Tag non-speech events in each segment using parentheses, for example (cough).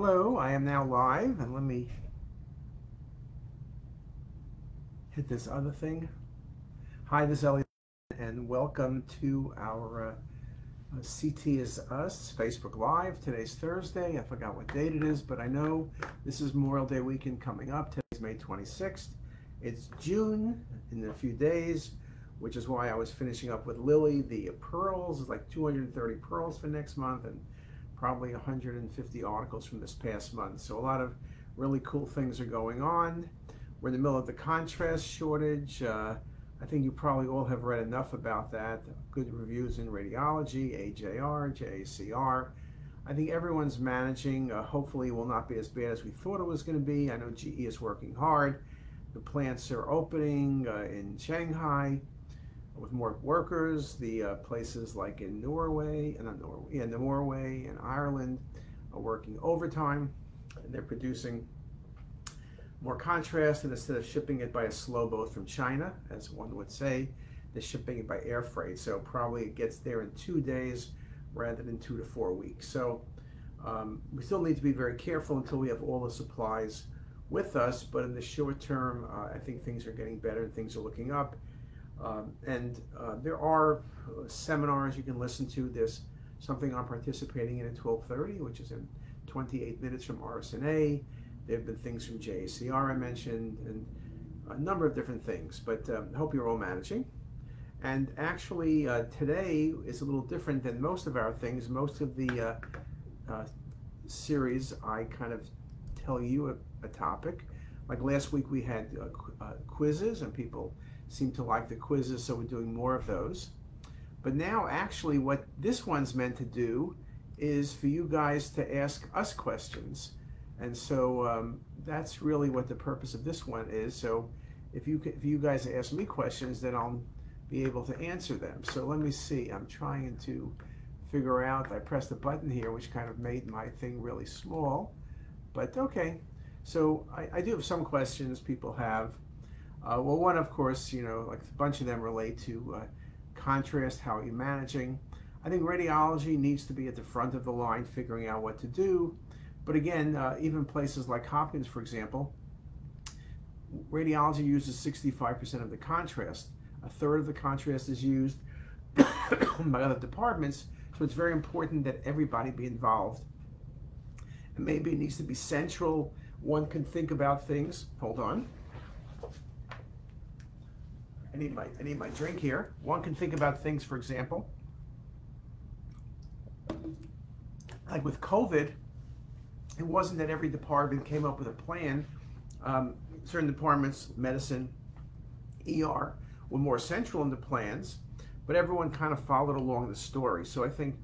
Hello, I am now live, and let me hit this other thing. Hi, this is Elliot, and welcome to our uh, uh, CT is Us Facebook Live. Today's Thursday. I forgot what date it is, but I know this is Memorial Day weekend coming up. Today's May 26th. It's June in a few days, which is why I was finishing up with Lily. The pearls is like 230 pearls for next month, and probably 150 articles from this past month. So a lot of really cool things are going on. We're in the middle of the contrast shortage. Uh, I think you probably all have read enough about that. Good reviews in radiology, AJR, JACR. I think everyone's managing. Uh, hopefully, will not be as bad as we thought it was going to be. I know GE is working hard. The plants are opening uh, in Shanghai with more workers. The uh, places like in Norway, and not Norway, in Norway and Ireland are working overtime. And they're producing more contrast, and instead of shipping it by a slow boat from China, as one would say, they're shipping it by air freight. So probably it gets there in two days rather than two to four weeks. So um, we still need to be very careful until we have all the supplies with us. But in the short term, uh, I think things are getting better and things are looking up. Um, and uh, there are uh, seminars you can listen to. There's something I'm participating in at 12:30, which is in 28 minutes from RSNA. There have been things from JACR I mentioned, and a number of different things. But um, hope you're all managing. And actually, uh, today is a little different than most of our things. Most of the uh, uh, series, I kind of tell you a, a, topic. Like last week, we had uh, uh, quizzes, and people seem to like the quizzes, so we're doing more of those. But now, actually, what this one's meant to do is for you guys to ask us questions. And so um, that's really what the purpose of this one is. So if you if you guys ask me questions, then I'll be able to answer them. So let me see. I'm trying to figure out. I pressed a button here, which kind of made my thing really small. But okay. So I, I do have some questions people have. Uh, well, one, of course, you know, like a bunch of them relate to uh, contrast. How are you managing? I think radiology needs to be at the front of the line, figuring out what to do. But again, uh, even places like Hopkins, for example, radiology uses 65% of the contrast. A third of the contrast is used (coughs) by other departments, so it's very important that everybody be involved. And maybe it needs to be central. One can think about things. Hold on. I need my I need my drink here. One can think about things, for example, like with COVID it wasn't that every department came up with a plan. Um, certain departments, medicine, ER, were more central in the plans, but everyone kind of followed along the story. So I think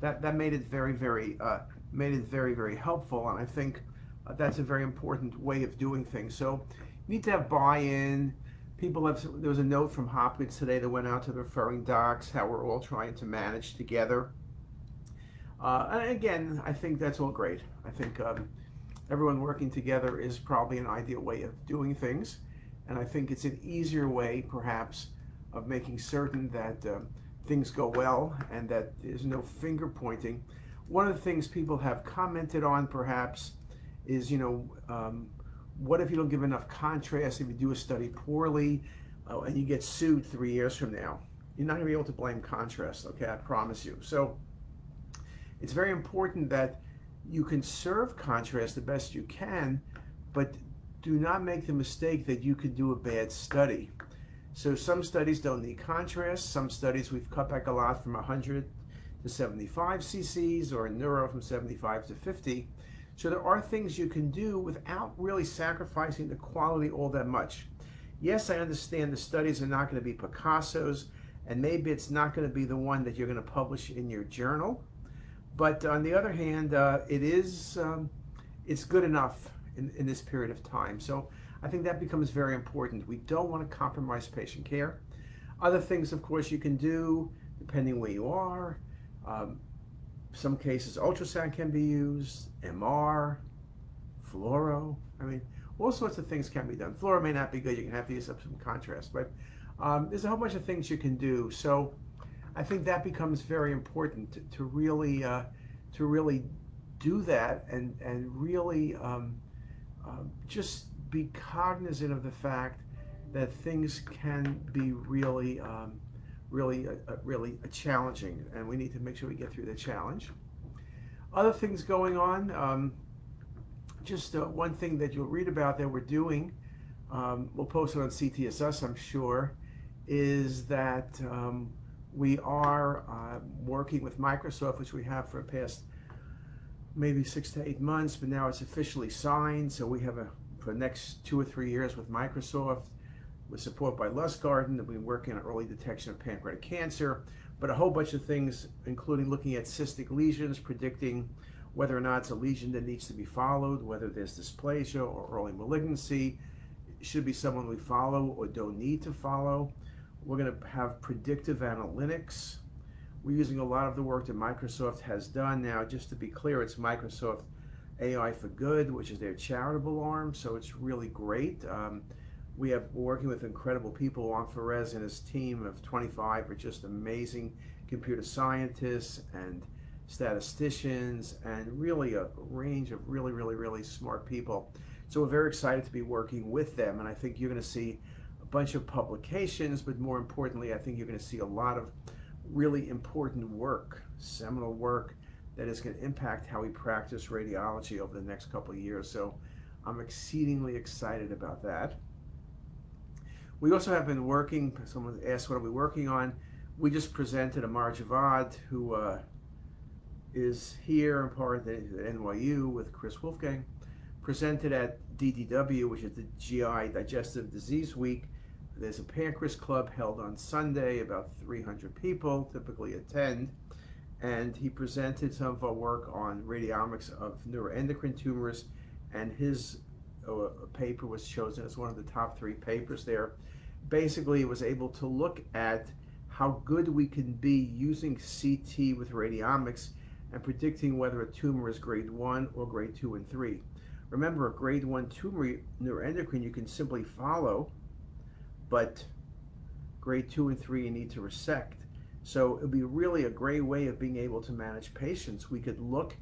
that that made it very, very uh, made it very, very helpful, and I think uh, that's a very important way of doing things. So you need to have buy-in. People have. There was a note from Hopkins today that went out to the referring docs how we're all trying to manage together. Uh, and again, I think that's all great. I think um, everyone working together is probably an ideal way of doing things. And I think it's an easier way, perhaps, of making certain that um, things go well and that there's no finger pointing. One of the things people have commented on, perhaps, is you know, um, what if you don't give enough contrast? If you do a study poorly uh, and you get sued three years from now, you're not going to be able to blame contrast, okay? I promise you. So, it's very important that you can serve contrast the best you can, but do not make the mistake that you could do a bad study. So some studies don't need contrast. Some studies we've cut back a lot from 100 to 75 cc's or a neuro from 75 to 50. So there are things you can do without really sacrificing the quality all that much. Yes, I understand the studies are not going to be Picasso's, and maybe it's not going to be the one that you're going to publish in your journal. But on the other hand, uh, it is um, it's good enough in, in this period of time. So I think that becomes very important. We don't want to compromise patient care. Other things, of course, you can do depending where you are. Um, some cases, ultrasound can be used, MR, fluoro. I mean, all sorts of things can be done. Fluoro may not be good. You can have to use up some contrast, but um, there's a whole bunch of things you can do. So I think that becomes very important to, to really uh, to really do that and and really um, uh, just be cognizant of the fact that things can be really um, really uh, uh really challenging and we need to make sure we get through the challenge other things going on um, just uh, one thing that you'll read about that we're doing um, we'll post it on CTisus I'm sure is that um, we are uh, working with Microsoft which we have for the past maybe six to eight months, but now it's officially signed. So we have a for the next two or three years with Microsoft, with support by Lustgarten, that we're working on early detection of pancreatic cancer, but a whole bunch of things, including looking at cystic lesions, predicting whether or not it's a lesion that needs to be followed, whether there's dysplasia or early malignancy, should be someone we follow or don't need to follow. We're going to have predictive analytics we're using a lot of the work that Microsoft has done now. Just to be clear, it's Microsoft AI for Good, which is their charitable arm, so it's really great. Um, we have working with incredible people. Juan Ferres and his team of 25 are just amazing computer scientists and statisticians and really a range of really, really, really smart people. So we're very excited to be working with them, and I think you're going to see a bunch of publications, but more importantly, I think you're going to see a lot of really important work, seminal work that is going to impact how we practice radiology over the next couple of years. So I'm exceedingly excited about that. We also have been working, someone asked what are we working on. We just presented Ammar Javed, who uh, is here and part the NYU with Chris Wolfgang, presented at DDW, which is the GI Digestive Disease Week, there's a pancreas club held on Sunday, about 300 people typically attend. And he presented some of our work on radiomics of neuroendocrine tumors, and his uh, paper was chosen as one of the top three papers there. Basically, it was able to look at how good we can be using CT with radiomics and predicting whether a tumor is grade 1 or grade 2 and 3. Remember, a grade 1 tumor neuroendocrine you can simply follow but grade two and three you need to resect. So it would be really a great way of being able to manage patients. We could look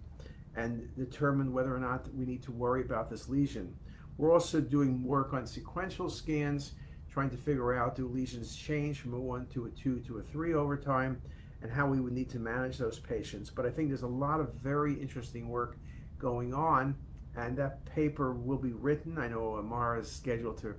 and determine whether or not we need to worry about this lesion. We're also doing work on sequential scans, trying to figure out do lesions change from a one to a two to a three over time, and how we would need to manage those patients. But I think there's a lot of very interesting work going on, and that paper will be written. I know Amara is scheduled to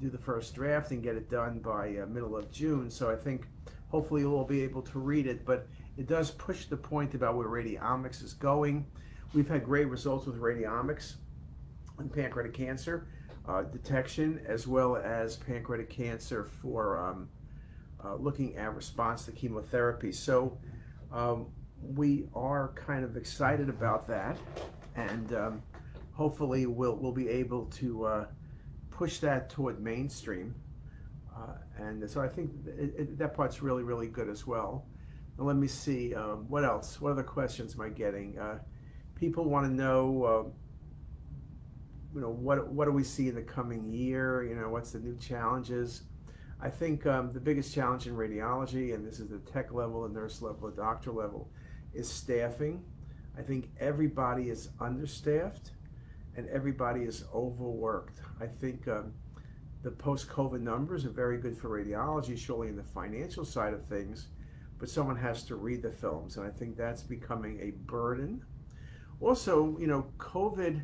do the first draft and get it done by uh, middle of June. So I think hopefully you'll all be able to read it. But it does push the point about where radiomics is going. We've had great results with radiomics in pancreatic cancer uh, detection, as well as pancreatic cancer for um, uh, looking at response to chemotherapy. So um, we are kind of excited about that, and um, hopefully we'll we'll be able to uh, push that toward mainstream. Uh, and so I think it, it, that part's really, really good as well. Let me see, um, what else? What other questions am I getting? Uh, people want to know, uh, you know, what, what do we see in the coming year? You know, what's the new challenges? I think um, the biggest challenge in radiology, and this is the tech level, the nurse level, the doctor level, is staffing. I think everybody is understaffed and everybody is overworked. I think um, the post-COVID numbers are very good for radiology, surely in the financial side of things, but someone has to read the films, and I think that's becoming a burden. Also, you know, COVID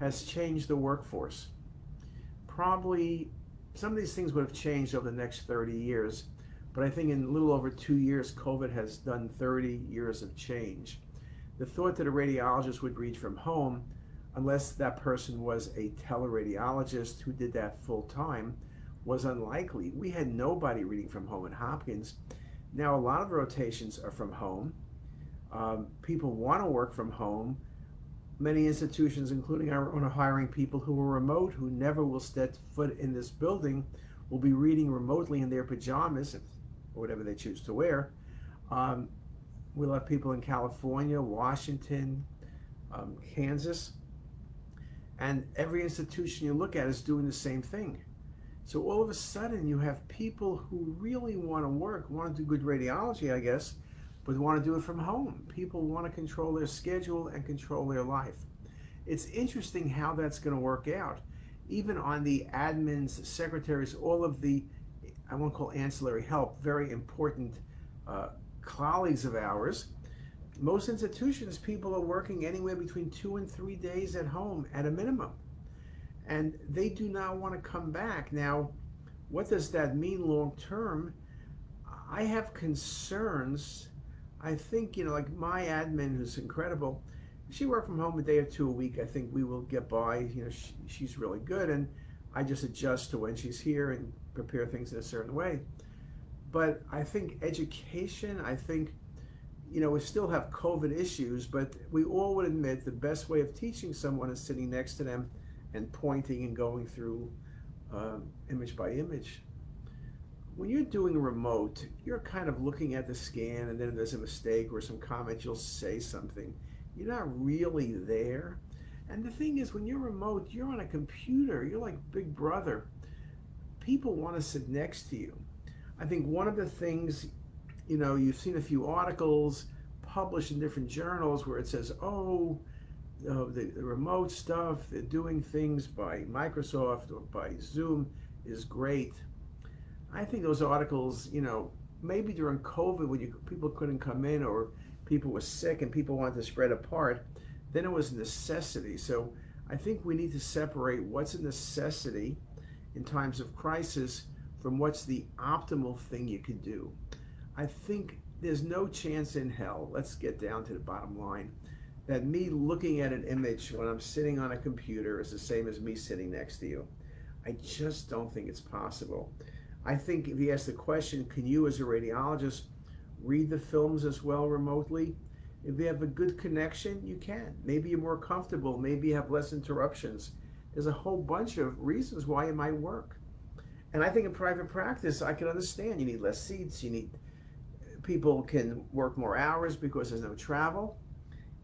has changed the workforce. Probably some of these things would have changed over the next 30 years, but I think in a little over two years, COVID has done 30 years of change. The thought that a radiologist would read from home unless that person was a teleradiologist who did that full time, was unlikely. We had nobody reading from home at Hopkins. Now, a lot of rotations are from home. Um, people want to work from home. Many institutions, including our own, are hiring people who are remote, who never will step foot in this building, will be reading remotely in their pajamas, or whatever they choose to wear. Um, we'll have people in California, Washington, um, Kansas, and every institution you look at is doing the same thing. So all of a sudden, you have people who really want to work, want to do good radiology, I guess, but want to do it from home. People want to control their schedule and control their life. It's interesting how that's going to work out. Even on the admins, secretaries, all of the, I won't call ancillary help, very important uh, colleagues of ours. Most institutions, people are working anywhere between two and three days at home at a minimum. And they do not want to come back. Now, what does that mean long term? I have concerns. I think, you know, like my admin, who's incredible, she worked from home a day or two a week. I think we will get by. You know, she, she's really good. And I just adjust to when she's here and prepare things in a certain way. But I think education, I think, you know, we still have COVID issues, but we all would admit the best way of teaching someone is sitting next to them and pointing and going through um, image by image. When you're doing remote, you're kind of looking at the scan and then if there's a mistake or some comment, you'll say something. You're not really there. And the thing is, when you're remote, you're on a computer, you're like Big Brother. People want to sit next to you. I think one of the things, you know, you've seen a few articles published in different journals where it says, oh, uh, the, the, remote stuff, they're doing things by Microsoft or by Zoom is great. I think those articles, you know, maybe during COVID when you, people couldn't come in or people were sick and people wanted to spread apart, then it was a necessity. So I think we need to separate what's a necessity in times of crisis from what's the optimal thing you can do. I think there's no chance in hell, let's get down to the bottom line, that me looking at an image when I'm sitting on a computer is the same as me sitting next to you. I just don't think it's possible. I think if you ask the question, can you as a radiologist read the films as well remotely? If you have a good connection, you can. Maybe you're more comfortable, maybe you have less interruptions. There's a whole bunch of reasons why it might work. And I think in private practice, I can understand you need less seats, you need people can work more hours because there's no travel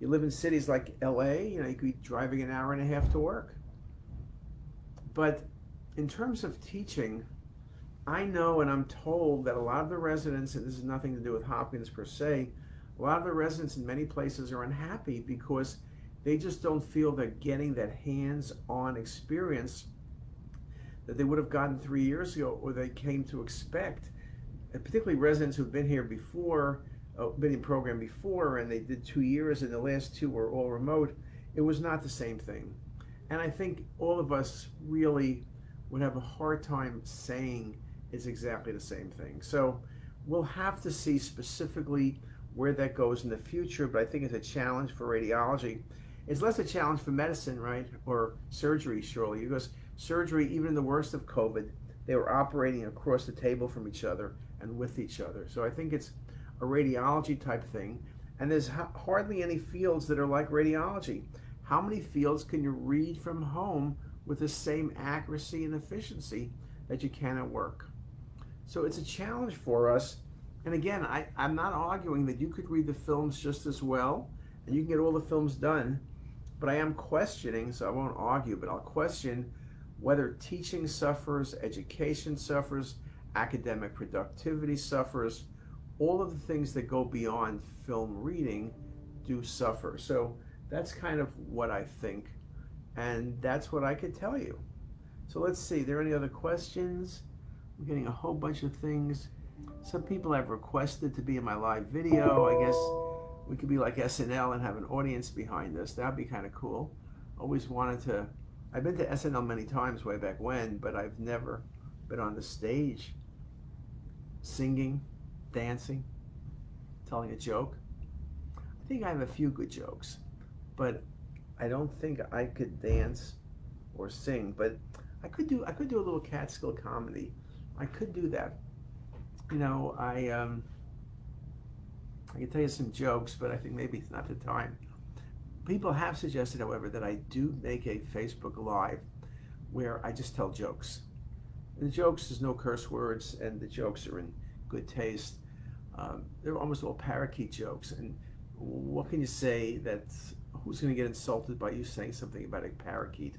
you live in cities like LA, you know, you could be driving an hour and a half to work. But in terms of teaching, I know and I'm told that a lot of the residents, and this has nothing to do with Hopkins per se, a lot of the residents in many places are unhappy because they just don't feel they're getting that hands on experience that they would have gotten three years ago or they came to expect. And particularly residents who've been here before uh, been in program before and they did two years and the last two were all remote, it was not the same thing. And I think all of us really would have a hard time saying it's exactly the same thing. So we'll have to see specifically where that goes in the future, but I think it's a challenge for radiology. It's less a challenge for medicine, right? Or surgery, surely, because surgery, even in the worst of COVID, they were operating across the table from each other and with each other. So I think it's a radiology type thing, and there's hardly any fields that are like radiology. How many fields can you read from home with the same accuracy and efficiency that you can at work? So it's a challenge for us. And again, I, I'm not arguing that you could read the films just as well and you can get all the films done, but I am questioning, so I won't argue, but I'll question whether teaching suffers, education suffers, academic productivity suffers, all of the things that go beyond film reading do suffer. So that's kind of what I think, and that's what I could tell you. So let's see, are there any other questions? I'm getting a whole bunch of things. Some people have requested to be in my live video. I guess we could be like SNL and have an audience behind us. That'd be kind of cool. Always wanted to. I've been to SNL many times way back when, but I've never been on the stage singing dancing, telling a joke. I think I have a few good jokes, but I don't think I could dance or sing. But I could do I could do a little Catskill comedy. I could do that. You know, I um, I can tell you some jokes, but I think maybe it's not the time. People have suggested, however, that I do make a Facebook Live where I just tell jokes. The jokes, there's no curse words, and the jokes are in good taste um, they're almost all parakeet jokes. And what can you say that who's going to get insulted by you saying something about a parakeet?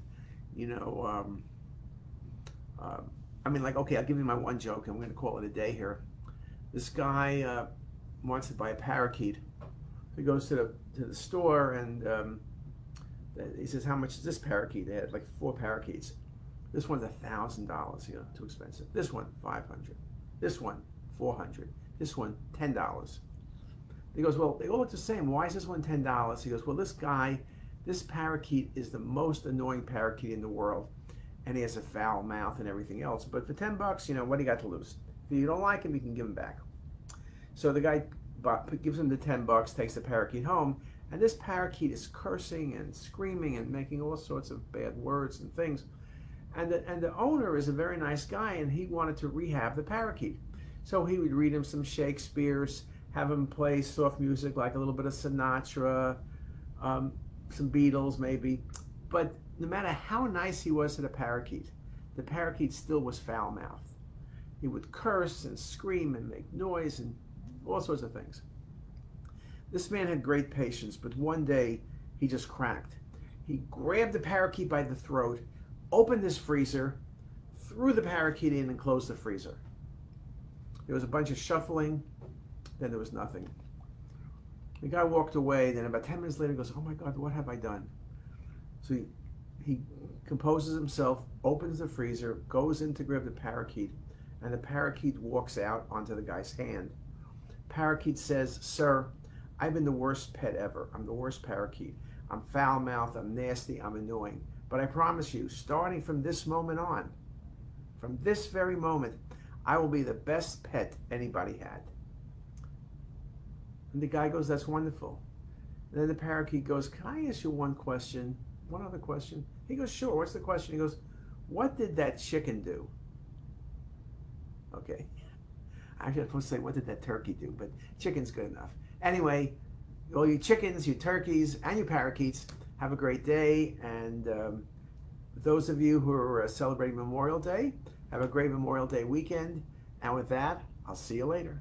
You know, um, uh, I mean, like, okay, I'll give you my one joke. And I'm going to call it a day here. This guy, uh, wants to buy a parakeet. He goes to the to the store and um, he says, "How much is this parakeet?" They had like four parakeets. This one's a thousand dollars. You know, too expensive. This one, five hundred. This one, four hundred. This one, ten dollars. He goes, "Well, they all look the same. Why is this one ten dollars?" He goes, "Well, this guy, this parakeet is the most annoying parakeet in the world, and he has a foul mouth and everything else. But for ten bucks, you know, what do you got to lose? If you don't like him, you can give him back." So the guy gives him the 10 bucks, takes the parakeet home, and this parakeet is cursing and screaming and making all sorts of bad words and things. And the, and the owner is a very nice guy, and he wanted to rehab the parakeet. So he would read him some Shakespeare's, have him play soft music like a little bit of Sinatra, um, some Beatles maybe. But no matter how nice he was to the parakeet, the parakeet still was foul mouthed. He would curse and scream and make noise and all sorts of things. This man had great patience, but one day he just cracked. He grabbed the parakeet by the throat, opened his freezer, threw the parakeet in, and closed the freezer. There was a bunch of shuffling, then there was nothing. The guy walked away, then about 10 minutes later he goes, Oh my God, what have I done? So he, he composes himself, opens the freezer, goes in to grab the parakeet, and the parakeet walks out onto the guy's hand. Parakeet says, Sir, I've been the worst pet ever. I'm the worst parakeet. I'm foul mouthed, I'm nasty, I'm annoying. But I promise you, starting from this moment on, from this very moment, I will be the best pet anybody had. And the guy goes, That's wonderful. And then the parakeet goes, Can I ask you one question? One other question? He goes, Sure. What's the question? He goes, What did that chicken do? Okay. (laughs) I was supposed to say, what did that turkey do? But chicken's good enough. Anyway, all you chickens, you turkeys, and you parakeets, have a great day. And um, those of you who are uh, celebrating Memorial Day, have a great Memorial Day weekend. And with that, I'll see you later.